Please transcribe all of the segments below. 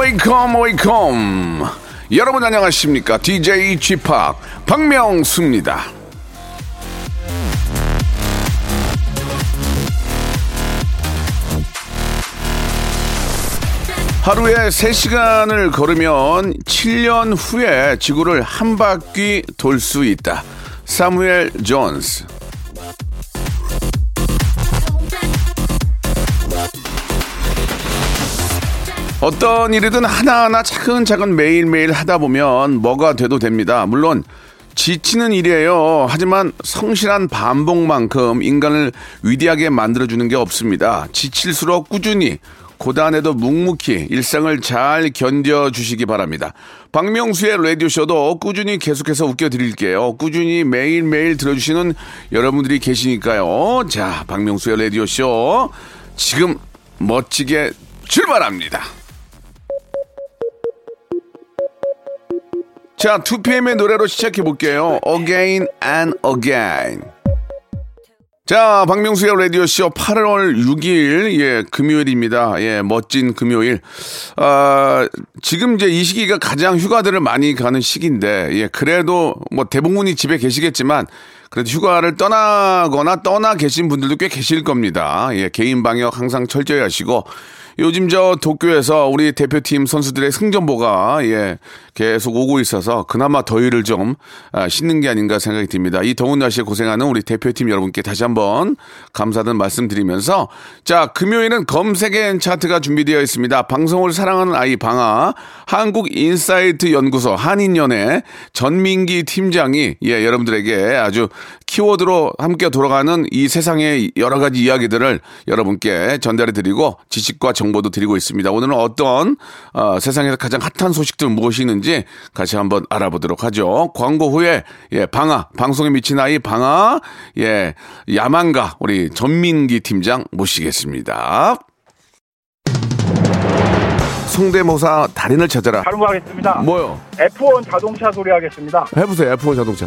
Wake up wake up. 여러분 안녕하십니까? DJ p 박명수입니다. 하루에 3시간을 걸으면 7년 후에 지구를 한 바퀴 돌 수 있다. 사무엘 존슨 어떤 일이든 하나하나 차근차근 매일매일 하다 보면 뭐가 돼도 됩니다. 물론 지치는 일이에요. 하지만 성실한 반복만큼 인간을 위대하게 만들어주는 게 없습니다. 지칠수록 꾸준히 고단해도 묵묵히 일상을 잘 견뎌주시기 바랍니다. 박명수의 라디오쇼도 꾸준히 계속해서 웃겨드릴게요. 꾸준히 매일매일 들어주시는 여러분들이 계시니까요. 자, 박명수의 라디오쇼 지금 멋지게 출발합니다. 자, 2PM의 노래로 시작해 볼게요. Again and Again. 자, 박명수의 라디오쇼 8월 6일, 예, 금요일입니다. 예, 멋진 금요일. 아, 지금 이제 이 시기가 가장 휴가들을 많이 가는 시기인데, 예, 그래도 뭐 대부분이 집에 계시겠지만, 그래도 휴가를 떠나거나 떠나 계신 분들도 꽤 계실 겁니다. 예, 개인 방역 항상 철저히 하시고, 요즘 저 도쿄에서 우리 대표팀 선수들의 승전보가 예 계속 오고 있어서 그나마 더위를 좀 아, 씻는 게 아닌가 생각이 듭니다. 이 더운 날씨에 고생하는 우리 대표팀 여러분께 다시 한번 감사하다는 말씀드리면서 자 금요일은 검색 N 차트가 준비되어 있습니다. 방송을 사랑하는 아이 방아 한국 인사이트 연구소 한인연의 전민기 팀장이 예 여러분들에게 아주 키워드로 함께 돌아가는 이 세상의 여러 가지 이야기들을 여러분께 전달해 드리고 지식과 정보도 드리고 있습니다. 오늘은 어떤 어, 세상에서 가장 핫한 소식들 무엇이 있는지 같이 한번 알아보도록 하죠. 광고 후에 예, 방아 방송에 미친 아이 방아 예 야망가 우리 전민기 팀장 모시겠습니다. 송대모사 달인을 찾아라. 다른 거 하겠습니다. 뭐요? F1 자동차 소리 하겠습니다. 해보세요. F1 자동차.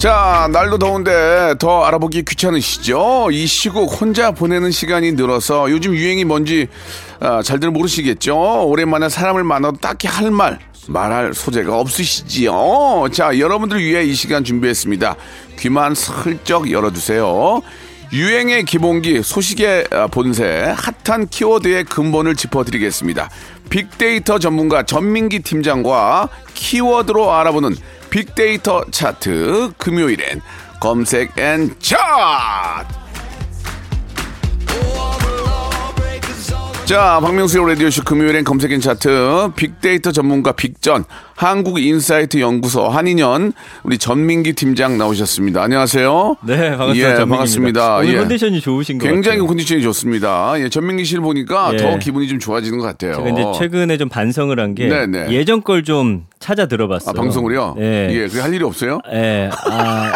자, 날도 더운데 더 알아보기 귀찮으시죠? 이 시국 혼자 보내는 시간이 늘어서 요즘 유행이 뭔지 아, 잘들 모르시겠죠? 오랜만에 사람을 만나도 딱히 할 말, 말할 소재가 없으시지요? 자, 여러분들 위해 이 시간 준비했습니다. 귀만 슬쩍 열어두세요. 유행의 기본기, 소식의 아, 본색, 핫한 키워드의 근본을 짚어드리겠습니다. 빅데이터 전문가 전민기 팀장과 키워드로 알아보는 빅데이터 차트 금요일엔 검색엔 차트 자, 박명수의 라디오쇼 금요일엔 검색엔 차트, 빅데이터 전문가 빅전, 한국인사이트 연구소 한인연, 우리 전민기 팀장 나오셨습니다. 안녕하세요. 네, 반갑습니다. 예, 전민기입니다. 반갑습니다. 오늘 예. 컨디션이 좋으신 것 굉장히 같아요. 컨디션이 좋습니다. 예, 전민기 씨를 보니까 예. 더 기분이 좀 좋아지는 것 같아요. 제가 이제 최근에 좀 반성을 한게 네네. 예전 걸 좀 찾아 들어봤어요. 아, 방송을요? 예. 예, 그게 할 일이 없어요? 예. 아,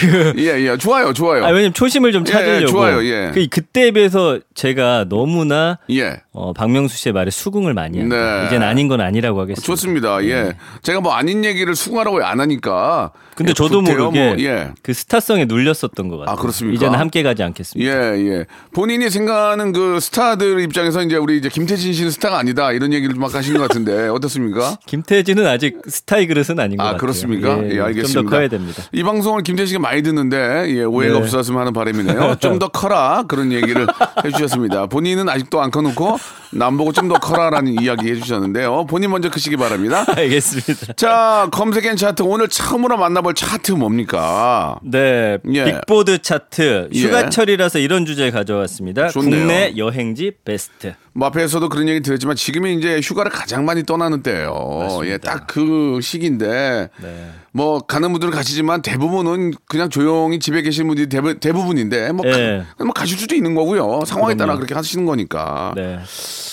그 예, 예. 좋아요, 좋아요. 아, 왜냐면 초심을 좀 예, 찾으려고. 좋아요, 예. 그 그때에 비해서 제가 너무나 예. 어, 박명수 씨의 말에 수긍을 많이 한다. 네. 이젠 아닌 건 아니라고 하겠습니다. 좋습니다. 예. 제가 뭐 아닌 얘기를 수긍하라고 안 하니까. 근데 예, 저도 좋대요, 모르게 뭐, 예. 그 스타성에 눌렸었던 것 같아요. 아, 그렇습니까? 이제는 함께 가지 않겠습니다. 예, 예. 본인이 생각하는 그 스타들 입장에서 이제 우리 이제 김태진 씨는 스타가 아니다. 이런 얘기를 막 하시는 것 같은데 어떻습니까? 김태진은 아직 스타의 그릇은 아닌 것 아, 같아요. 그렇습니까? 예, 알겠습니다. 좀 더 커야 됩니다. 이 방송을 김태진 씨가 많이 듣는데, 예, 오해가 네. 없었으면 하는 바람이네요. 좀 더 커라. 그런 얘기를 해주셨습니다. 본인은 아직도 안 커놓고, 남보고 좀 더 커라라는 이야기 해주셨는데요. 본인 먼저 크시기 바랍니다. 알겠습니다. 자, 검색엔 차트. 오늘 처음으로 만나볼 차트 뭡니까? 네, 예. 빅보드 차트 예. 휴가철이라서 이런 주제 가져왔습니다. 좋네요. 국내 여행지 베스트. 뭐 앞에서도 그런 얘기 드렸지만 지금이 이제 휴가를 가장 많이 떠나는 때예요. 예, 딱 그 시기인데 네. 뭐 가는 분들은 가시지만 대부분은 그냥 조용히 집에 계신 분들이 대부, 대부분인데 뭐, 예. 가, 뭐 가실 수도 있는 거고요. 상황에 따라 그럼요. 그렇게 하시는 거니까. 네.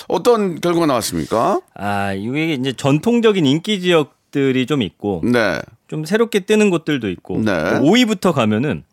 어떤 결과가 나왔습니까? 아, 이게 이제 전통적인 인기 지역들이 좀 있고 네. 좀 새롭게 뜨는 곳들도 있고 네. 5위부터 가면은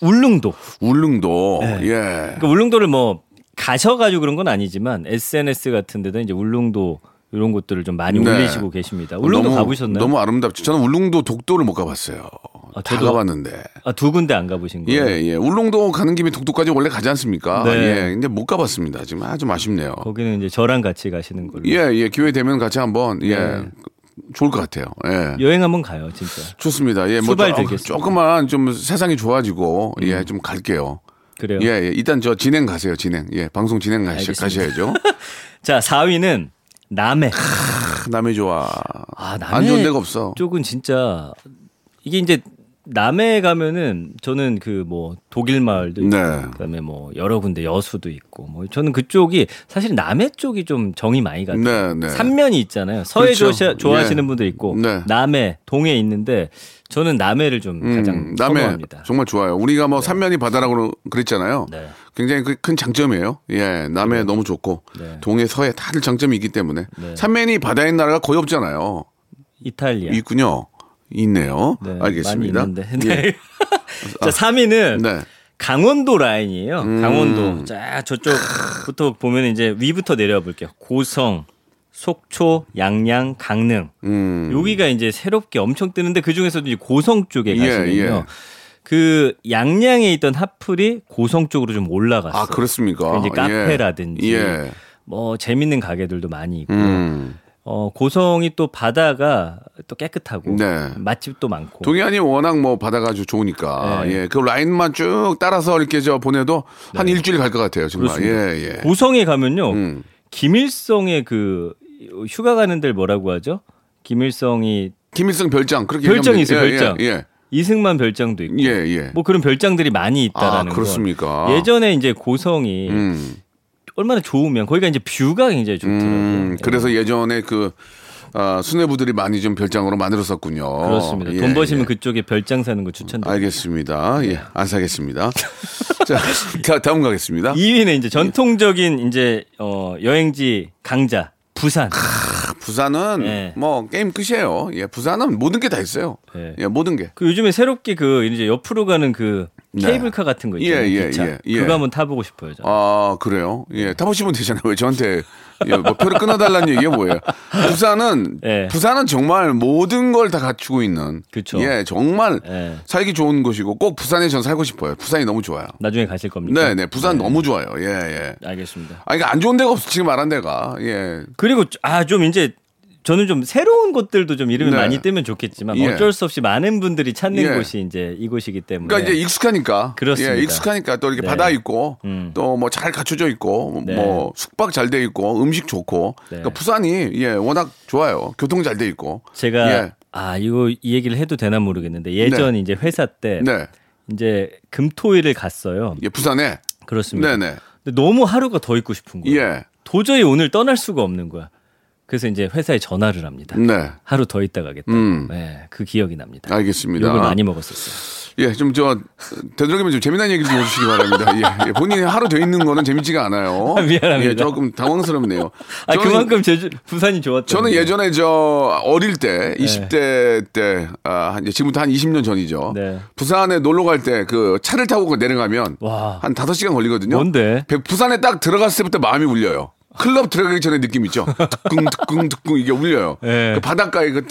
울릉도. 울릉도. 네. 예. 그러니까 울릉도를 뭐 가셔가지고 그런 건 아니지만 SNS 같은 데도 이제 울릉도 이런 곳들을 좀 많이 네. 올리시고 계십니다. 울릉도 너무, 가보셨나요? 너무 아름답죠. 저는 울릉도 독도를 못 가봤어요. 아, 다 가봤는데. 아, 두 군데 안 가보신 예, 거예요? 예. 울릉도 가는 김에 독도까지 원래 가지 않습니까? 네. 예. 근데 못 가봤습니다. 지금 아주 아쉽네요. 거기는 이제 저랑 같이 가시는 걸로. 예, 예. 기회 되면 같이 한번, 예. 네. 좋을 것 같아요. 예. 여행 한번 가요, 진짜. 좋습니다. 예, 뭐 수발 조- 들겠습니다. 조금만 좀 세상이 좋아지고 예, 좀 갈게요. 그래요. 예, 예. 일단 저 진행 가세요. 진행. 예, 방송 진행 가시. 가셔야죠. 자, 4위는 남해. 크, 남의 좋아. 아, 남해 안 좋은 데가 없어. 쪽은 진짜 이게 이제 남해 가면은 저는 그 뭐 독일 마을도 있고 네. 그다음에 뭐 여러 군데 여수도 있고 뭐 저는 그쪽이 사실 남해 쪽이 좀 정이 많이 가요. 네, 네. 삼면이 있잖아요. 서해 그렇죠. 좋아, 좋아하시는 예. 분들 있고 네. 남해, 동해 있는데 저는 남해를 좀 가장 음, 남해 선호합니다. 정말 좋아요. 우리가 뭐 삼면이 바다라고 그랬잖아요. 네. 굉장히 그- 큰 장점이에요. 예, 남해 너무 좋고 네. 동해, 서해 다들 장점이 있기 때문에 네. 삼면이 바다인 나라가 거의 없잖아요. 이탈리아. 있군요. 있네요. 네, 알겠습니다. 많이 있는데. 예. 네. 자, 3위는 네. 강원도 라인이에요. 음. 강원도. 자, 저쪽부터 보면 이제 위부터 내려와 볼게요. 고성, 속초, 양양, 강릉. 음. 여기가 이제 새롭게 엄청 뜨는데 그 중에서도 이제 고성 쪽에 예, 가시면요. 예. 그 양양에 있던 핫플이 고성 쪽으로 좀 올라갔어요. 아, 그렇습니까? 이제 카페라든지 예. 뭐 재밌는 가게들도 많이 있고 음. 어, 고성이 또 바다가 또 깨끗하고 네. 맛집도 많고 동해안이 워낙 뭐 바다가 아주 좋으니까 네. 예, 그 라인만 쭉 따라서 이렇게 저 보내도 한 일주일 갈 것 같아요 정말 그렇습니다. 예 예. 고성에 가면요. 음. 김일성의 그 휴가 가는 데를 뭐라고 하죠? 김일성이 김일성 별장 그렇게 별장이 있어요, 돼요. 별장. 예, 예. 이승만 별장도 있고 예, 예. 뭐 그런 별장들이 많이 있다라는 아, 거. 그렇습니까? 예전에 이제 고성이 음. 얼마나 좋으면 거기가 이제 뷰가 굉장히 좋더라고요. 음, 예. 그래서 예전에 그 아, 수뇌부들이 많이 좀 별장으로 만들었었군요. 그렇습니다. 예, 돈 버시면 예. 그쪽에 별장 사는 거 추천드립니다. 알겠습니다. 예, 안 사겠습니다. 자, 다- 다음 가겠습니다. 2위는 이제 전통적인 이제 어 여행지 강자 부산. 부산은 예. 뭐 게임 끝이에요. 예, 부산은 모든 게 다 있어요. 예. 예, 모든 게. 그 요즘에 새롭게 그 이제 옆으로 가는 그 네. 케이블카 같은 거 있잖아요. 예, 예, 기차. 예, 예. 그거 한번 타보고 싶어요. 저는. 아, 그래요? 예, 타보시면 되잖아요. 왜 저한테, 예, 뭐 표를 끊어달라는 얘기가 뭐예요? 부산은, 예. 부산은 정말 모든 걸 다 갖추고 있는. 그쵸. 예, 정말 예. 살기 좋은 곳이고 꼭 부산에 전 살고 싶어요. 부산이 너무 좋아요. 나중에 가실 겁니까? 네, 네, 부산 너무 좋아요. 예, 예. 알겠습니다. 아, 그러니까 안 좋은 데가 없어. 지금 말한 데가. 예. 그리고 아 좀 이제 저는 좀 새로운 곳들도 좀 이름이 네. 많이 뜨면 좋겠지만 예. 어쩔 수 없이 많은 분들이 찾는 예. 곳이 이제 이곳이기 때문에 그러니까 이제 익숙하니까. 그렇습니다. 예, 익숙하니까 또 이렇게 네. 바다 있고 음. 또뭐 잘 갖춰져 있고 네. 뭐 숙박 잘 돼 있고 음식 좋고. 네. 그러니까 부산이 예, 워낙 좋아요. 교통 잘 돼 있고. 제가 예. 아 이거 이 얘기를 해도 되나 모르겠는데 예전 이제 회사 때 네. 이제 금토일을 갔어요. 예, 부산에. 그렇습니다. 네, 네. 근데 너무 하루가 더 있고 싶은 거예요. 예. 도저히 오늘 떠날 수가 없는 거야. 그래서 이제 회사에 전화를 합니다. 네. 하루 더 있다 가겠다. 음. 네, 그 기억이 납니다. 알겠습니다. 욕을 많이 먹었었어요. 예, 좀 저 되도록이면 좀 재미난 얘기 좀 해주시기 바랍니다. 예, 예, 본인이 하루 돼 있는 거는 재밌지가 않아요. 미안합니다. 예, 조금 당황스럽네요. 아 저는- 그만큼 제주 부산이 좋았다. 저는 예전에 저 어릴 때 20대 때 아, 지금부터 한 20년 전이죠. 네. 부산에 놀러 갈 때 그 차를 타고 내려가면 와. 한 5시간 걸리거든요. 뭔데? 배- 부산에 딱 들어갔을 때부터 마음이 울려요. 클럽 들어가기 전에 느낌 있죠. 득궁 득궁 득궁 이게 울려요. 예. 그 바닷가에 그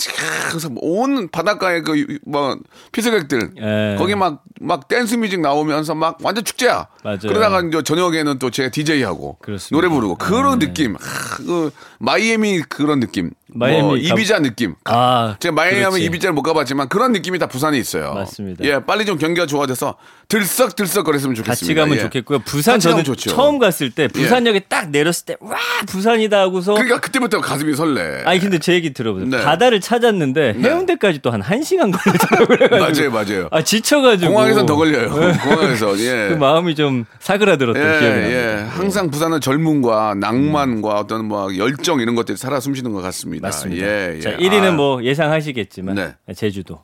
그래서 온 바닷가에 그뭐 피서객들 예. 거기 막막 댄스 뮤직 나오면서 막 완전 축제야. 맞아요. 그러다가 이제 저녁에는 또 제가 DJ 하고 그렇습니다. 노래 부르고 그런 느낌. 아, 그 마이애미 그런 느낌. 마이애미 뭐 가- 이비자 느낌. 아, 제가 마이애미 하면. 이비자를 못 가봤지만 그런 느낌이 다 부산에 있어요. 맞습니다. 예, 빨리 좀 경기가 좋아져서 들썩들썩 거렸으면 좋겠습니다. 같이 가면 예. 좋겠고요. 부산 저는 좋죠. 처음 갔을 때 부산역에 딱 내렸을 때 와 부산이다 하고서 그러니까 그때부터 가슴이 설레. 아니 근데 제 얘기 들어보세요. 네. 바다를 찾았는데 해운대까지 또 한 1 시간 걸리더라고요. 그래가지고 맞아요, 맞아요. 아 지쳐가지고 공항에선 더 걸려요. 공항에서 예. 그 마음이 좀 사그라들었던 예, 기억이 납니다. 예. 항상 부산은 젊음과 낭만과 어떤 뭐 열정 이런 것들이 살아 숨쉬는 것 같습니다. 맞습니다. 예, 예. 자 1위는 아, 뭐 예상하시겠지만 네. 제주도.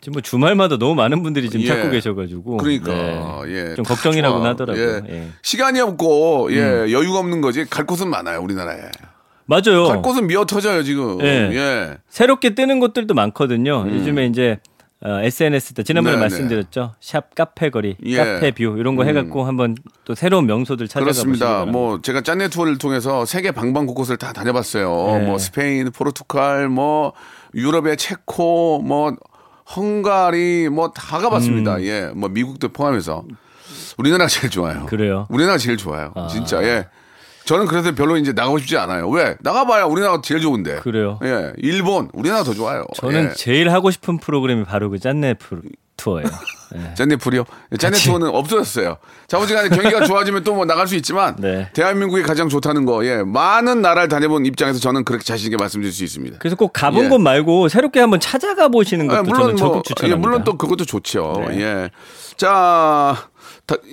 지금 뭐 주말마다 너무 많은 분들이 지금 예. 찾고 계셔가지고 그러니까 네. 예. 좀 걱정이라고는 좋아. 하더라고요. 예. 예. 음. 시간이 없고 예 여유가 없는 거지 갈 곳은 많아요 우리나라에. 맞아요. 갈 곳은 미어 터져요 지금. 예. 예. 새롭게 뜨는 곳들도 많거든요. 요즘에 이제 어, SNS 때 지난번에 음. 네, 말씀드렸죠. 샵 카페거리, 예. 카페뷰 이런 거 해갖고 한번 또 새로운 명소들 찾아가 그렇습니다. 뭐 제가 짠내 투어를 통해서 세계 방방 곳곳을 다 다녀봤어요. 네. 뭐 스페인, 포르투갈, 뭐 유럽의 체코, 뭐 헝가리 뭐 다 가봤습니다. 음. 예, 뭐 미국도 포함해서 우리나라가 제일 좋아요. 그래요? 우리나라가 제일 좋아요. 아. 진짜 예. 저는 그래서 별로 이제 나가고 싶지 않아요. 왜? 나가봐야 우리나라가 제일 좋은데. 그래요? 예, 일본, 우리나라 더 좋아요. 저는 예. 제일 하고 싶은 프로그램이 바로 그 짠내 프로, 투어예요. 예. 짠내 풀이요? 짠내 같이. 투어는 없어졌어요. 자부지간에 경기가 좋아지면 또 뭐 나갈 수 있지만 네. 대한민국이 가장 좋다는 거, 예, 많은 나라를 다녀본 입장에서 저는 그렇게 자신 있게 말씀드릴 수 있습니다. 그래서 꼭 가본 예. 곳 말고 새롭게 한번 찾아가 보시는 것도 아, 저는 적극 뭐, 추천합니다. 예, 물론 또 그것도 좋죠. 네. 예. 자, 다-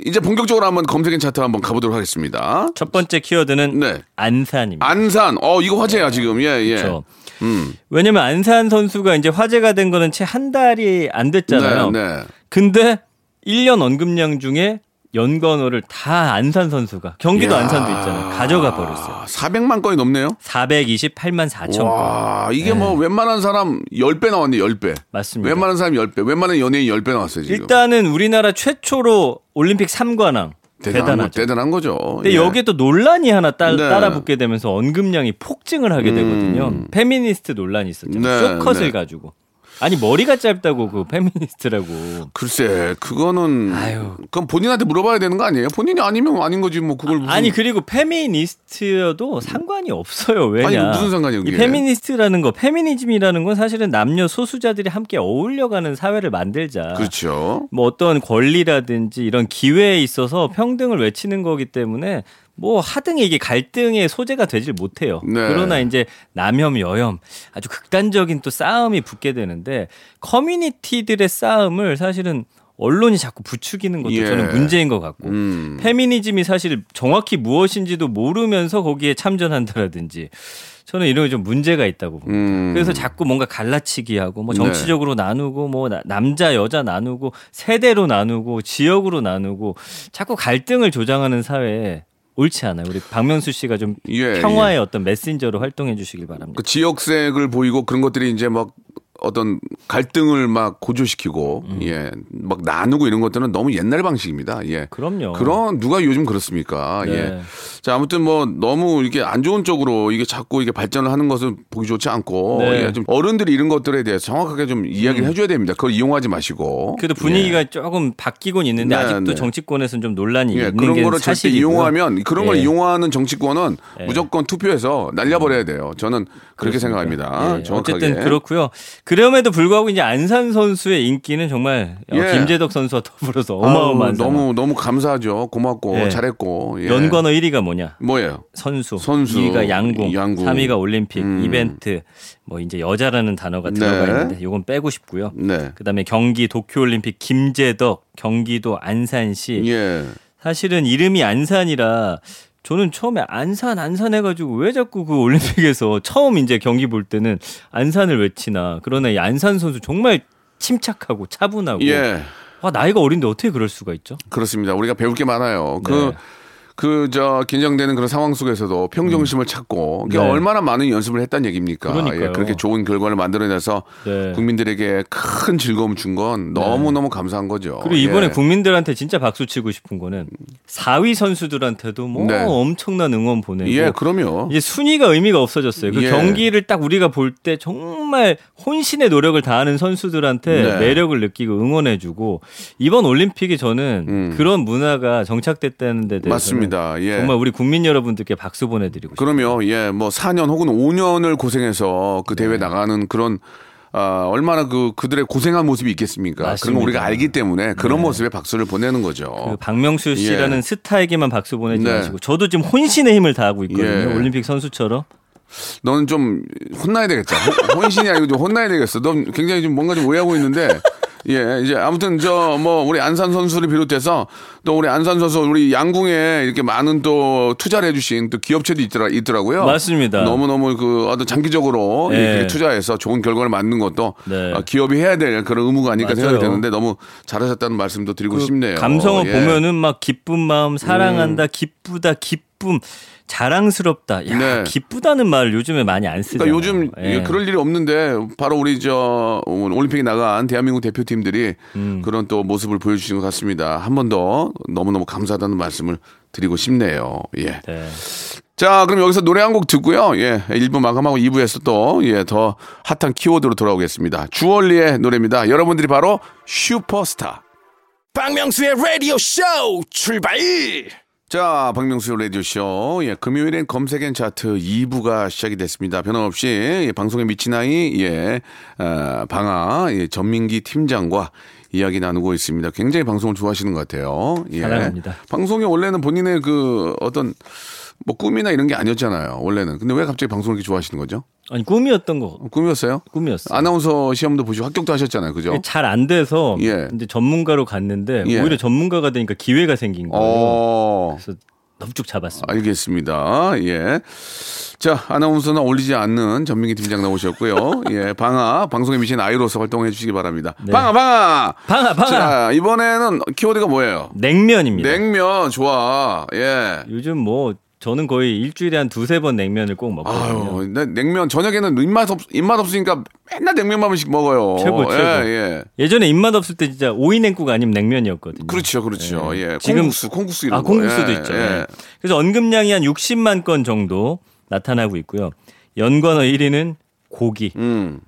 이제 본격적으로 한번 검색인 차트 한번 가보도록 하겠습니다. 첫 번째 키워드는 네. 안산입니다. 안산, 어 이거 화제야 지금. 예, 예. 그렇죠. 음. 왜냐면 안산 선수가 이제 화제가 된 거는 채 한 달이 안 됐잖아요. 네, 네. 근데 1년 언급량 중에 연건호를 다 안산 선수가 경기도. 안산도 있잖아요. 가져가 버렸어요. 400만 건이 넘네요. 428만 4천 건. 와, 이게 뭐 웬만한 사람 10배 나왔네, 10배. 네. 맞습니다. 웬만한 사람 10배, 웬만한 연예인 10배 나왔어요, 지금. 일단은 우리나라 최초로 올림픽 3관왕 대단한, 대단한 거죠. 근데 예. 여기에 또 논란이 하나 따, 네. 라붙게 되면서 언급량이 폭증을 하게 되거든요. 음. 페미니스트 논란이 있었잖아요. 네, 숏컷을 네. 가지고. 아니 머리가 짧다고 그 페미니스트라고. 글쎄, 그거는 아유. 그건 본인한테 물어봐야 되는 거 아니에요? 본인이 아니면 아닌 거지 뭐 그걸 무슨 아니 그리고 페미니스트여도 상관이 없어요. 왜냐? 아니, 무슨 상관이에요, 이? 페미니스트라는 거, 페미니즘이라는 건 사실은 남녀 소수자들이 함께 어울려가는 사회를 만들자. 그렇죠. 뭐 어떤 권리라든지 이런 기회에 있어서 평등을 외치는 거기 때문에 뭐 하등에 이게 갈등의 소재가 되질 못해요. 네. 그러나 이제 남혐 여혐 아주 극단적인 또 싸움이 붙게 되는데 커뮤니티들의 싸움을 사실은 언론이 자꾸 부추기는 것도 예. 저는 문제인 것 같고 음. 페미니즘이 사실 정확히 무엇인지도 모르면서 거기에 참전한다라든지 저는 이런 게 좀 문제가 있다고 봅니다. 음. 그래서 자꾸 뭔가 갈라치기 하고 뭐 네. 정치적으로 나누고 뭐 나- 남자 여자 나누고 세대로 나누고 지역으로 나누고 자꾸 갈등을 조장하는 사회에 옳지 않아요. 우리 박명수 씨가 좀 예, 평화의 어떤 메신저로 활동해 주시길 바랍니다. 그 지역색을 보이고 그런 것들이 이제 막 어떤 갈등을 막 고조시키고 음. 예 막 나누고 이런 것들은 너무 옛날 방식입니다. 예. 그럼요. 그런 누가 요즘 그렇습니까? 네. 예. 자 아무튼 뭐 너무 이게 안 좋은 쪽으로 이게 자꾸 이게 발전을 하는 것은 보기 좋지 않고 네. 음. 예, 좀 어른들이 이런 것들에 대해서 정확하게 좀 이야기를 해줘야 됩니다. 그걸 이용하지 마시고. 그래도 분위기가 조금 바뀌곤 있는데 네, 아직도 네. 정치권에서는 좀 논란이 예, 있는 그런 게 거를 절대. 이용하면 그런 걸 예. 이용하는 정치권은 예. 무조건 투표해서 날려 버려야 돼요. 저는 그렇게 그렇습니다. 생각합니다. 예, 정확하게. 어쨌든 그렇고요. 그럼에도 불구하고 이제 안산 선수의 인기는 정말 어, 예. 김재덕 선수와 더불어서 어마어마한 너무 너무 감사하죠. 고맙고 예. 잘했고. 예. 연관어 1위가 뭐냐? 뭐예요? 선수, 선수, 2위가 양궁, 양궁. 3위가 올림픽, 음. 이벤트, 뭐 이제 여자라는 단어가 들어가 네. 있는데 이건 빼고 싶고요. 네. 그다음에 경기 도쿄 올림픽 김재덕, 경기도 안산시. 예. 사실은 이름이 안산이라 저는 처음에 안산 안산 해가지고 왜 자꾸 그 올림픽에서 처음 이제 경기 볼 때는 안산을 외치나 그러나 이 안산 선수 정말 침착하고 차분하고 예. 와 나이가 어린데 어떻게 그럴 수가 있죠? 그렇습니다. 우리가 배울 게 많아요. 그, 네. 그, 저, 긴장되는 그런 상황 속에서도 평정심을 찾고, 그게 네. 얼마나 많은 연습을 했다는 얘기입니까? 그러니까요. 예, 그렇게 좋은 결과를 만들어내서 네. 국민들에게 큰 즐거움 준 건 너무 너무 감사한 거죠. 그리고 이번에 예. 국민들한테 진짜 박수 치고 싶은 거는 4위 선수들한테도 뭐 네. 엄청난 응원 보내고 예, 그럼요. 이제 순위가 의미가 없어졌어요. 그 예. 경기를 딱 우리가 볼 때 정말 혼신의 노력을 다하는 선수들한테 네. 매력을 느끼고 응원해주고 이번 올림픽이 저는 음. 그런 문화가 정착됐다는 데 대해서 맞습니다. 예. 정말 우리 국민 여러분들께 박수 보내드리고 싶어요. 그럼요. 예, 뭐 4년 혹은 5년을 고생해서 그 네. 대회 나가는 그런 아, 얼마나 그 그들의 고생한 모습이 있겠습니까? 그런 거 맞습니다. 우리가 알기 때문에 그런 네. 모습에 박수를 보내는 거죠. 그 박명수 씨라는 예. 스타에게만 박수 보내지 네. 마시고 저도 지금 혼신의 힘을 다하고 있거든요. 예. 올림픽 선수처럼. 너는 좀 혼나야 되겠다. 혼- 혼신이 아니고 좀 혼나야 되겠어. 넌 굉장히 좀 뭔가 좀 오해하고 있는데. 예, 이제 아무튼 저 뭐 우리 안산 선수를 비롯해서 또 우리 안산 선수 우리 양궁에 이렇게 많은 또 투자를 해주신 또 기업체도 있더라 있더라고요. 맞습니다. 너무 너무 그 어떤 장기적으로 예. 이렇게 투자해서 좋은 결과를 만든 것도 네. 어, 기업이 해야 될 그런 의무가 아닐까 맞아요. 생각이 되는데 너무 잘하셨다는 말씀도 드리고 그 싶네요. 감성어 예. 보면은 막 기쁜 마음, 사랑한다, 기쁘다, 기쁨, 자랑스럽다. 야, 네. 기쁘다는 말을 요즘에 많이 안 쓰잖아요. 그러니까 요즘 예. 그럴 일이 없는데 바로 우리 저 올림픽에 나간 대한민국 대표팀들이 음. 그런 또 모습을 보여주신 것 같습니다. 한 번 더 너무너무 감사하다는 말씀을 드리고 싶네요. 예. 네. 자, 그럼 여기서 노래 한 곡 듣고요. 예. 1부 마감하고 2부에서 또, 예, 더 핫한 키워드로 돌아오겠습니다. 주얼리의 노래입니다. 여러분들이 바로 슈퍼스타. 박명수의 라디오 쇼 출발 자, 박명수 라디오쇼. 예, 금요일엔 검색엔 차트 2부가 시작이 됐습니다. 변함없이 예, 방송에 미친 아이, 예, 어, 방아, 예, 전민기 팀장과 이야기 나누고 있습니다. 굉장히 방송을 좋아하시는 것 같아요. 예. 사랑합니다. 방송이 원래는 본인의 그 어떤 뭐 꿈이나 이런 게 아니었잖아요. 원래는. 근데 왜 갑자기 방송을 이렇게 좋아하시는 거죠? 아니 꿈이었던 거 꿈이었어요? 꿈이었어요. 아나운서 시험도 보시고 합격도 하셨잖아요. 그죠? 잘 안 돼서 예. 이제 전문가로 갔는데 예. 오히려 전문가가 되니까 기회가 생긴 거예요. 어. 그래서 넙죽 잡았습니다. 알겠습니다. 예. 자, 아나운서는 어울리지 않는 전민기 팀장 나오셨고요. 예, 방아, 방송에 미친 아이로서 활동해 주시기 바랍니다. 네. 방아, 방아! 방아 방아 자, 이번에는 키워드가 뭐예요? 냉면입니다. 냉면, 좋아. 예. 요즘 뭐 저는 거의 일주일에 한 두세 번 냉면을 꼭 먹거든요. 아유, 나 냉면, 저녁에는 입맛 없, 입맛 없으니까 맨날 냉면만 번씩 먹어요. 최고, 예, 최고. 예. 예 전에 입맛 없을 때 진짜 오이 냉국 아니면 냉면이었거든요. 그렇죠, 그렇죠. 예. 예. 지금- 콩국수, 콩국수 이런 아, 거. 콩국수도 예, 있죠. 예. 예. 그래서 언급량이 한 60만 건 정도 나타나고 있고요. 연관어 1위는 고기. 음.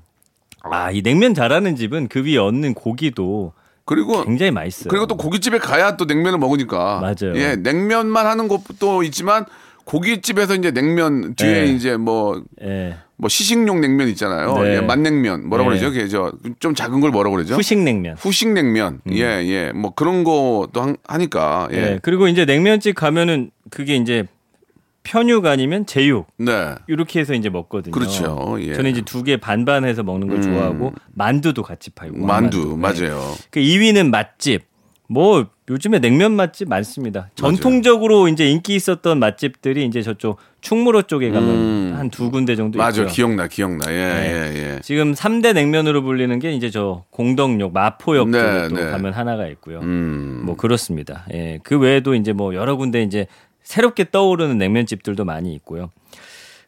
아, 이 냉면 잘하는 집은 그 위에 얹는 고기도 그리고 굉장히 맛있어요. 그리고 또 고깃집에 가야 또 냉면을 먹으니까. 맞아요. 예, 냉면만 하는 곳도 있지만 고깃집에서 이제 냉면 뒤에 네. 이제 뭐, 예. 뭐 시식용 냉면 있잖아요. 네. 예, 맛냉면. 뭐라고 네. 그러죠? 그게 저좀 작은 걸 뭐라고 그러죠? 후식 냉면. 후식 냉면. 예, 예. 뭐 그런 것도 한- 하니까. 예. 예. 그리고 이제 냉면집 가면은 그게 이제 편육 아니면 제육 네. 이렇게 해서 이제 먹거든요. 그렇죠. 예. 저는 이제 두 개 반반해서 먹는 걸 음. 좋아하고 만두도 같이 팔고 만두. 왕만두. 네. 맞아요. 그 2위는 맛집. 뭐 요즘에 냉면 맛집 많습니다. 전통적으로 이제 인기 있었던 맛집들이 이제 저쪽 충무로 쪽에 가면 음. 한두 군데 정도 맞아. 있고요. 기억나, 기억나. 예, 네. 예, 예. 지금 3대 냉면으로 불리는 게 이제 저 공덕역, 마포역 네, 쪽에 또 네. 가면 하나가 있고요. 음. 뭐 그렇습니다. 예. 그 외에도 이제 뭐 여러 군데 이제 새롭게 떠오르는 냉면집들도 많이 있고요.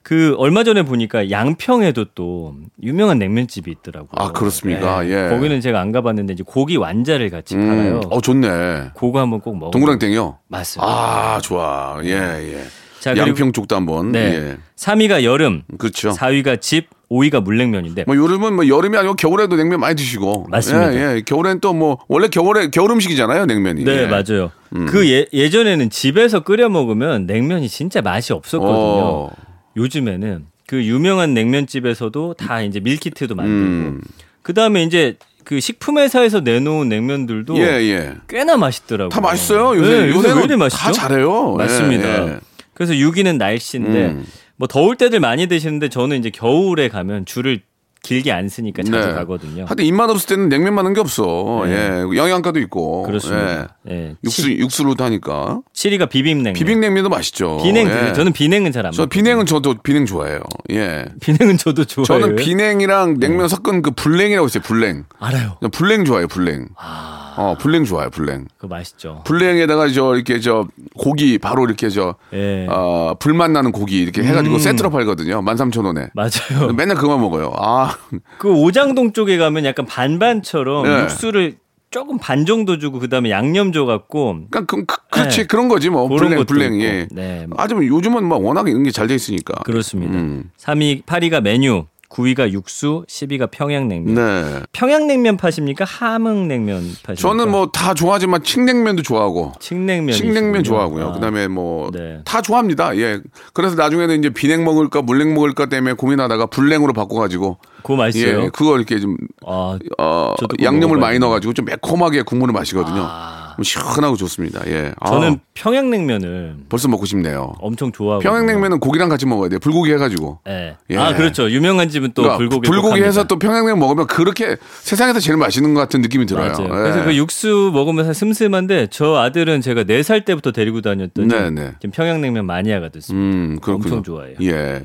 그 얼마 전에 보니까 양평에도 또 유명한 냉면집이 있더라고요. 아, 그렇습니까? 예. 거기는 제가 안 가봤는데 이제 고기 완자를 같이 음. 팔아요. 어, 좋네. 그거 한번 꼭 먹어. 동그랑땡이요? 맞습니다. 아, 좋아. 예, 예. 자, 양평 쪽도 한번. 네. 예. 3위가 여름, 그렇죠. 4위가 집, 5위가 물냉면인데 뭐 여름은 뭐 여름이 아니고 겨울에도 냉면 많이 드시고. 맞습니다. 예, 예. 겨울엔 또 뭐 원래 겨울에 겨울 음식이잖아요, 냉면이. 네, 예. 맞아요. 그 예, 예전에는 집에서 끓여 먹으면 냉면이 진짜 맛이 없었거든요. 어. 요즘에는 그 유명한 냉면집에서도 다 이제 밀키트도 만들고 음. 그다음에 이제 그 식품 회사에서 내놓은 냉면들도 예, 예. 꽤나 맛있더라고요. 다 맛있어요. 요새 네, 요새 왜 이렇게 맛있죠? 다 잘해요. 맞습니다. 예, 예. 그래서 6위는 날씨인데 음. 뭐 더울 때들 많이 드시는데 저는 이제 겨울에 가면 줄을 길게 안 쓰니까 자주 네. 가거든요. 하여튼 입맛 없을 때는 냉면 많은 게 없어. 네. 예. 영양가도 있고. 그렇습니다. 예. 예. 육수 육수로도 하니까. 7위가 비빔냉면. 비빔냉면도 맛있죠. 비냉 예. 저는 비냉은 잘안저 먹어요. 비냉은 저도 비냉 좋아해요. 예. 비냉은 저도 좋아해요. 저는 비냉이랑 냉면 섞은 그 불냉이라고 있어요. 불냉. 알아요. 불냉 좋아해요. 불냉. 어, 불냉 좋아요. 불냉. 그거 맛있죠. 불냉에다가 저 이렇게 저 고기 바로 이렇게 저 예. 어, 불맛 나는 고기 이렇게 해 가지고 음. 세트로 팔거든요. 13,000원에. 맞아요. 맨날 그만 먹어요. 아, 그 오장동 쪽에 가면 약간 반반처럼 네. 육수를 조금 반 정도 주고 그다음에 양념 줘 갖고 그러니까 그, 그, 그렇지 네. 그런 거지 뭐 불냉 있고. 예. 네. 아주 요즘은 뭐 워낙 이런 게 잘 돼 있으니까. 그렇습니다. 음. 3위 8위가 메뉴, 9위가 육수, 10위가 평양냉면. 네. 평양냉면 파십니까? 함흥냉면 파십니까? 저는 뭐 다 좋아하지만 칡냉면도 좋아하고 칡냉면 칡냉면 좋아하고요. 그다음에 뭐다 네. 좋아합니다. 예. 그래서 나중에는 이제 비냉 먹을까 물냉 먹을까 때문에 고민하다가 불냉으로 바꿔 가지고 그거 맛있어요. 예, 그거 이렇게 좀 아, 어, 양념을 많이 되는데. 넣어 가지고 좀 매콤하게 국물을 마시거든요. 아. 좀 시원하고 좋습니다. 예. 아, 저는 평양냉면을 벌써 먹고 싶네요. 엄청 좋아하고 평양냉면은 고기랑 같이 먹어야 돼요. 불고기 해가지고. 네. 예. 아 그렇죠. 유명한 집은 또 그러니까 불고기 불고기 해서 또 평양냉면 먹으면 그렇게 세상에서 제일 맛있는 것 같은 느낌이 들어요. 예. 그래서 그 육수 먹으면서 슴슴한데 저 아들은 제가 4살 때부터 데리고 다녔더니 네, 네. 지금 평양냉면 마니아가 됐습니다. 음, 그렇군요. 엄청 좋아해요. 예.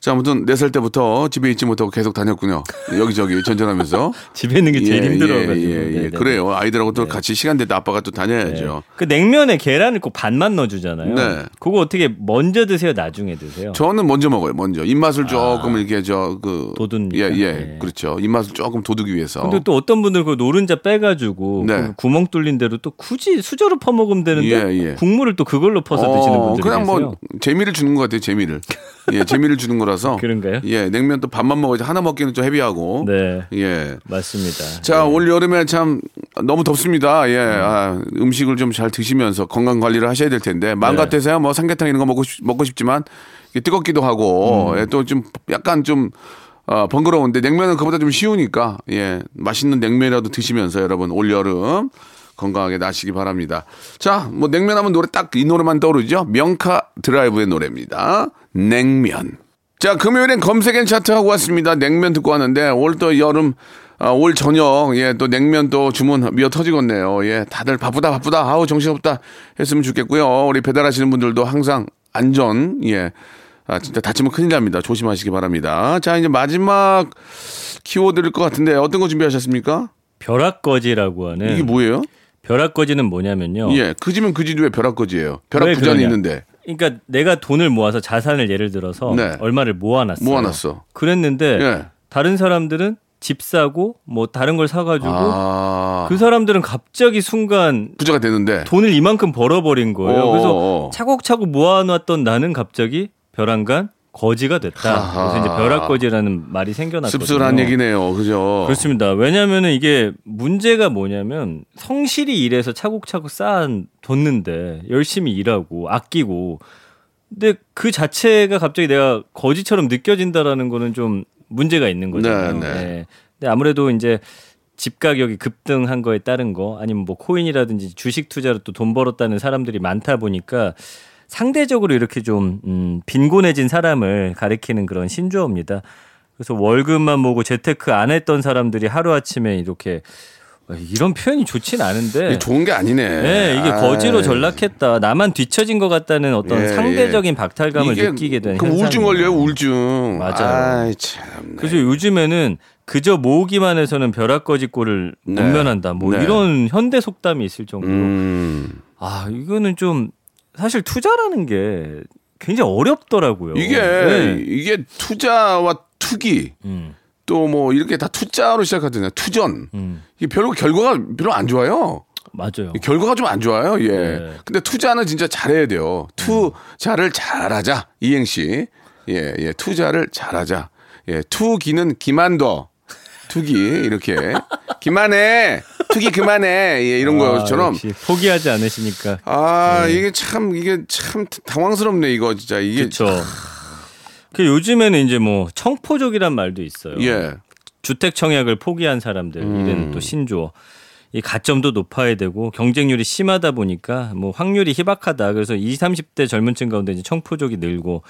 자, 아무튼 4살 때부터 집에 있지 못하고 계속 다녔군요. 여기저기 전전하면서. 집에 있는 게 제일 예, 힘들어가지고. 예, 예, 예. 그래요. 아이들하고 또 같이 시간 될 때 아빠가 또 다녀야죠. 그 냉면에 계란을 꼭 반만 넣어주잖아요. 네. 그거 어떻게 먼저 드세요? 나중에 드세요? 저는 먼저 먹어요. 먼저 입맛을 조금 이렇게 저그 아. 돋웁니까? 예, 예. 네. 그렇죠. 입맛을 조금 돋우기 위해서. 근데 또 어떤 분들 그 노른자 빼가지고 네. 그 구멍 뚫린 대로 또 굳이 수저로 퍼먹으면 되는데 예, 예. 국물을 또 그걸로 퍼서 어, 드시는 분들이 그냥 계세요. 뭐 재미를 주는 것 같아요. 재미를. 예, 재미를 주는 거라서. 그런가요? 예, 냉면 또 밥만 먹어야지 하나 먹기는 좀 헤비하고. 네, 예. 맞습니다. 자, 네. 올 여름에 참 너무 덥습니다. 예, 아, 음식을 좀 잘 드시면서 건강 관리를 하셔야 될 텐데 마음 네. 같아서야 뭐 삼계탕 이런 거 먹고 싶, 먹고 싶지만 뜨겁기도 하고 음. 예, 또좀 약간 좀 어, 번거로운데 냉면은 그보다 좀 쉬우니까 예, 맛있는 냉면이라도 드시면서 여러분 올 여름 건강하게 나시기 바랍니다. 자, 뭐 냉면 하면 노래 딱 이 노래만 떠오르죠. 명카 드라이브의 노래입니다. 냉면. 자, 금요일엔 검색엔 차트 하고 왔습니다. 냉면 듣고 왔는데 올 또 여름 아, 올 저녁 예 또 냉면 또 주문 미어 터지겠네요. 예, 다들 바쁘다 바쁘다 아우 정신없다 했으면 좋겠고요. 우리 배달하시는 분들도 항상 안전 예. 아, 진짜 다치면 큰일 납니다. 조심하시기 바랍니다. 자, 이제 마지막 키워드일 것 같은데 어떤 거 준비하셨습니까? 벼락거지라고 하는 이게 뭐예요? 벼락거지는 뭐냐면요. 예, 그지면 그지도 왜 벼락거지예요? 벼락 왜 부자는 그러냐? 있는데 그러니까 내가 돈을 모아서 자산을 예를 들어서 네. 얼마를 모아놨어요. 모아놨어. 그랬는데 예. 다른 사람들은 집 사고 뭐 다른 걸 사가지고 아, 그 사람들은 갑자기 순간 부자가 되는데 돈을 이만큼 벌어버린 거예요. 어, 그래서 어, 어. 차곡차곡 모아놨던 나는 갑자기 벼랑간 거지가 됐다. 하하. 그래서 이제 벼락거지라는 말이 생겨났거든요. 씁쓸한 얘기네요. 그죠? 그렇습니다. 왜냐하면은 이게 문제가 뭐냐면 성실히 일해서 차곡차곡 쌓아뒀는데 열심히 일하고 아끼고 근데 그 자체가 갑자기 내가 거지처럼 느껴진다라는 거는 좀 문제가 있는 거잖아요. 네, 네. 근데 아무래도 이제 집 가격이 급등한 거에 따른 거 아니면 뭐 코인이라든지 주식 투자로 또 돈 벌었다는 사람들이 많다 보니까 상대적으로 이렇게 좀 음, 빈곤해진 사람을 가리키는 그런 신조어입니다. 그래서 월급만 모고 재테크 안 했던 사람들이 하루 아침에 이렇게 이런 표현이 좋진 않은데 이게 좋은 게 아니네. 네, 이게 거지로 전락했다. 나만 뒤처진 것 같다는 어떤 예, 상대적인 예. 박탈감을 느끼게 되는 그럼 우울증 현상이에요. 걸려요, 우울증. 맞아요. 아이, 참. 그래서 요즘에는 그저 모으기만 해서는 벼락거지 꼴을 네. 못 면한다. 뭐 네. 이런 현대 속담이 있을 정도로 음. 아 이거는 좀 사실 투자라는 게 굉장히 어렵더라고요. 이게 네. 이게 투자와 투기 음, 또 뭐 이렇게 다 투자로 시작하잖아요. 투전. 음, 이게 별로 결과가 별로 안 좋아요. 맞아요. 결과가 좀 안 좋아요. 예. 네. 근데 투자는 진짜 잘해야 돼요. 투자를 잘하자. 이행시. 예, 예. 투자를 잘하자. 예. 투기는 기만둬. 투기 이렇게 기만해. 투기 그만해. 예, 이런 아, 것처럼 역시 포기하지 않으시니까 아, 이게 참 이게 참 당황스럽네 이거 진짜 이게 그렇죠. 그 요즘에는 이제 뭐 청포족이란 말도 있어요. 예. 주택 청약을 포기한 사람들 음. 이런 또 신조어. 이 가점도 높아야 되고 경쟁률이 심하다 보니까 뭐 확률이 희박하다. 그래서 20, 30대 젊은 층 가운데 이제 청포족이 늘고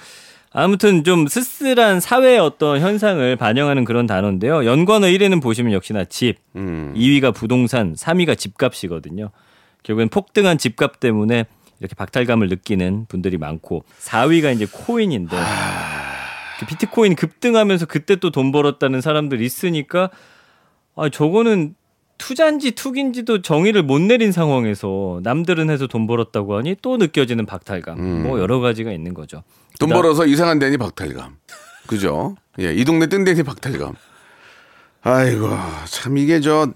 아무튼 좀 쓸쓸한 사회의 어떤 현상을 반영하는 그런 단어인데요. 연관어 1위는 보시면 역시나 집, 음. 2위가 부동산, 3위가 집값이거든요. 결국엔 폭등한 집값 때문에 이렇게 박탈감을 느끼는 분들이 많고 4위가 이제 코인인데 그 비트코인 급등하면서 그때 또 돈 벌었다는 사람들 있으니까 아 저거는 투자인지 투기인지도 정의를 못 내린 상황에서 남들은 해서 돈 벌었다고 하니 또 느껴지는 박탈감 뭐 여러 가지가 있는 거죠. 돈 그다음- 벌어서 이상한 데니 박탈감. 그죠? 예, 이 동네 뜬 데니 박탈감. 아이고, 참 이게 저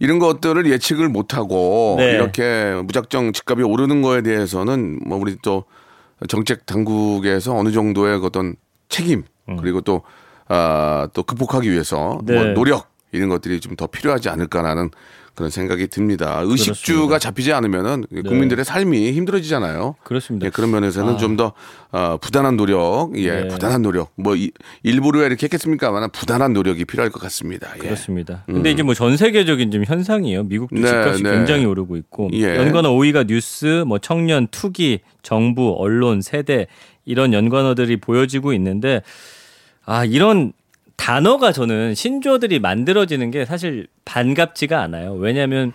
이런 것들을 예측을 못하고 네. 이렇게 무작정 집값이 오르는 거에 대해서는 뭐 우리 또 정책 당국에서 어느 정도의 그 어떤 책임 그리고 또 아, 또 극복하기 위해서 네. 뭐 노력 이런 것들이 좀 더 필요하지 않을까라는 그런 생각이 듭니다. 의식주가 그렇습니다. 잡히지 않으면은 국민들의 삶이 힘들어지잖아요. 그렇습니다. 예, 그런 면에서는 아. 좀더 어, 부단한 노력, 예, 네. 부단한 노력. 뭐 이, 일부러 이렇게 했겠습니까만 부단한 노력이 필요할 것 같습니다. 예. 그렇습니다. 근데 이제 뭐 전 세계적인 좀 현상이에요. 미국도 네, 집값이 네. 굉장히 오르고 있고 예. 연관어 5위가 뉴스, 뭐 청년, 투기, 정부, 언론, 세대 이런 연관어들이 보여지고 있는데 아 이런 단어가 저는 신조어들이 만들어지는 게 사실 반갑지가 않아요. 왜냐하면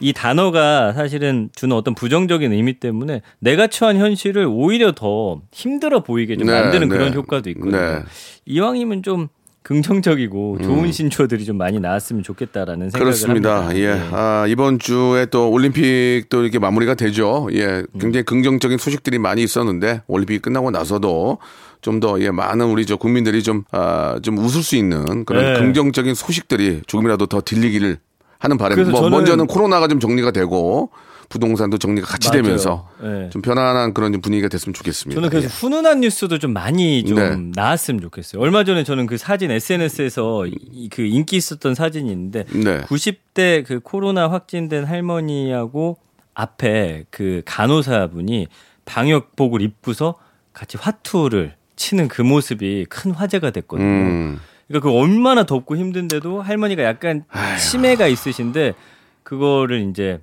이 단어가 사실은 주는 어떤 부정적인 의미 때문에 내가 처한 현실을 오히려 더 힘들어 보이게 좀 네, 만드는 네. 그런 효과도 있거든요. 네. 이왕이면 좀 긍정적이고 좋은 신조어들이 좀 많이 나왔으면 좋겠다라는 생각을 음. 그렇습니다. 합니다. 예. 네. 아, 이번 주에 또 올림픽도 이렇게 마무리가 되죠. 예. 음. 굉장히 긍정적인 소식들이 많이 있었는데 올림픽이 끝나고 나서도 좀더 예, 많은 우리 저 국민들이 좀 아, 좀 웃을 수 있는 그런 네. 긍정적인 소식들이 조금이라도 더 들리기를 하는 바람. 그래서 뭐 저는- 먼저는 코로나가 좀 정리가 되고 부동산도 정리가 같이 맞아요. 되면서 네. 좀 편안한 그런 좀 분위기가 됐으면 좋겠습니다. 저는 그래서 예. 훈훈한 뉴스도 좀 많이 좀 네. 나왔으면 좋겠어요. 얼마 전에 저는 그 사진 SNS에서 그 인기 있었던 사진이 있는데 네. 90대 그 코로나 확진된 할머니하고 앞에 그 간호사분이 방역복을 입고서 같이 화투를 치는 그 모습이 큰 화제가 됐거든요. 음. 그러니까 그 얼마나 덥고 힘든데도 할머니가 약간 치매가 있으신데 그거를 이제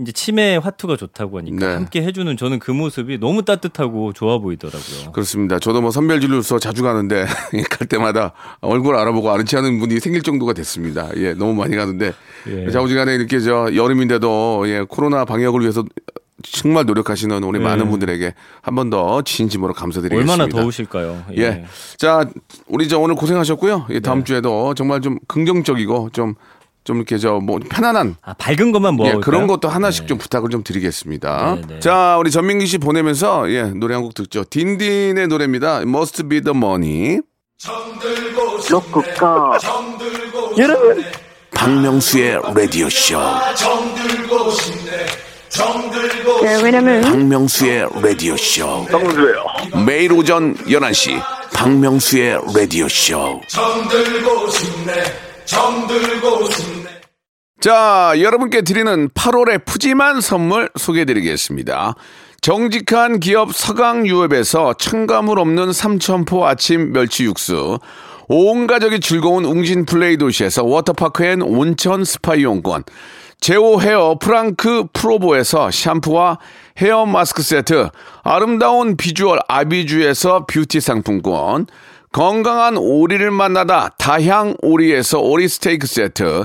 이제 치매 화투가 좋다고 하니까 네. 함께 해주는 저는 그 모습이 너무 따뜻하고 좋아 보이더라고요. 그렇습니다. 저도 뭐 선별진료소 자주 가는데 갈 때마다 얼굴 알아보고 아는 체하는 분이 생길 정도가 됐습니다. 예, 너무 많이 가는데 예. 자우지간에 이렇게 저 여름인데도 예, 코로나 방역을 위해서 정말 노력하시는 우리 예. 많은 분들에게 한 번 더 진심으로 감사드리겠습니다. 얼마나 더우실까요? 예. 자, 우리 저 오늘 고생하셨고요. 예, 네. 다음 주에도 정말 좀 긍정적이고 좀, 좀 이렇게 저 뭐 편안한 아 밝은 것만 모아 예, 그런 것도 하나씩 좀 부탁을 좀 드리겠습니다. 네, 네. 자, 우리 전민기 씨 보내면서 예, 노래 한 곡 듣죠. 딘딘의 노래입니다. Must be the money. 로쿠카 여러분 박명수의 라디오 쇼. 네, 왜냐면 박명수의 라디오 쇼. 정수예요. 매일 오전 11시 박명수의 라디오 쇼. 자, 여러분께 드리는 8월의 푸짐한 선물 소개해 드리겠습니다. 정직한 기업 서강유업에서 첨가물 없는 삼천포 아침 멸치 육수, 온 가족이 즐거운 웅진 플레이 도시에서 워터파크 and 온천 스파 이용권, 제오 헤어 프랑크 프로보에서 샴푸와 헤어 마스크 세트, 아름다운 비주얼 아비주에서 뷰티 상품권, 건강한 오리를 만나다 다향 오리에서 오리 스테이크 세트,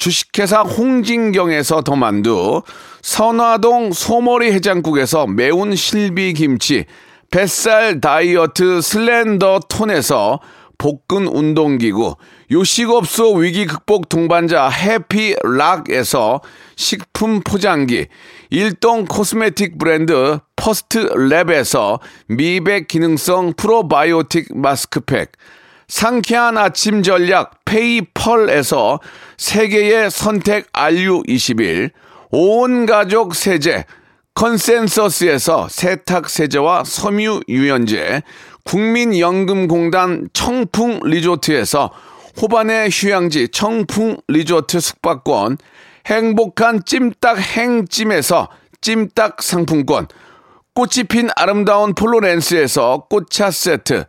주식회사 홍진경에서 더 만두, 선화동 소머리 해장국에서 매운 실비 김치, 뱃살 다이어트 슬렌더 톤에서 복근 운동기구, 요식업소 위기 극복 동반자 해피락에서 식품 포장기, 일동 코스메틱 브랜드 퍼스트 랩에서 미백 기능성 프로바이오틱 마스크팩, 상쾌한 아침 전략 페이펄에서 세계의 선택 RU21, 온 가족 세제, 컨센서스에서 세탁 세제와 섬유 유연제, 국민연금공단 청풍 리조트에서 호반의 휴양지 청풍 리조트 숙박권, 행복한 찜닭 행찜에서 찜닭 상품권, 꽃이 핀 아름다운 플로렌스에서 꽃차 세트,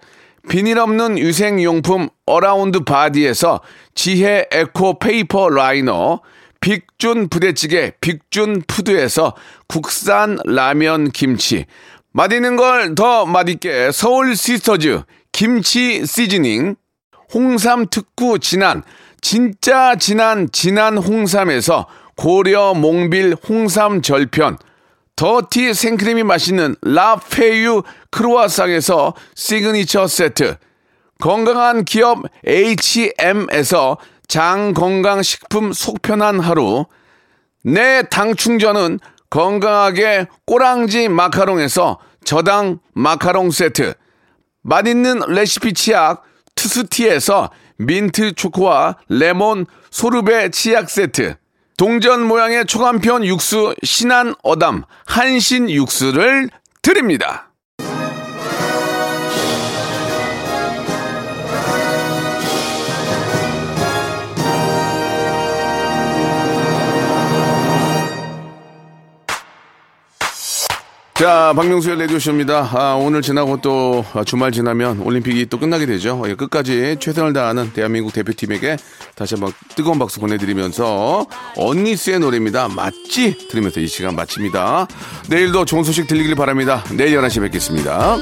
비닐 없는 위생용품 어라운드 바디에서 지혜 eco paper liner, 빅준 부대찌개 빅준 푸드에서 국산 라면 김치, 맛있는 걸 더 맛있게 서울 시스터즈 김치 시즈닝, 홍삼 특구 진한, 진짜 진한 진한 홍삼에서 고려 몽빌 홍삼 절편, 더티 생크림이 맛있는 라페유 크로아상에서 시그니처 세트, 건강한 기업 H&M에서 장건강식품 속편한 하루, 내 당 충전은 건강하게 꼬랑지 마카롱에서 저당 마카롱 세트, 맛있는 레시피 치약 투스티에서 민트 초코와 레몬 소르베 치약 세트, 동전 모양의 초간편 육수 신한 어담 한신 육수를 드립니다. 자, 박명수의 라디오쇼입니다. 아, 오늘 지나고 또 주말 지나면 올림픽이 또 끝나게 되죠. 예, 끝까지 최선을 다하는 대한민국 대표팀에게 다시 한번 뜨거운 박수 보내드리면서 언니스의 노래입니다. 맞지? 들으면서 이 시간 마칩니다. 내일도 좋은 소식 들리길 바랍니다. 내일 11시에 뵙겠습니다.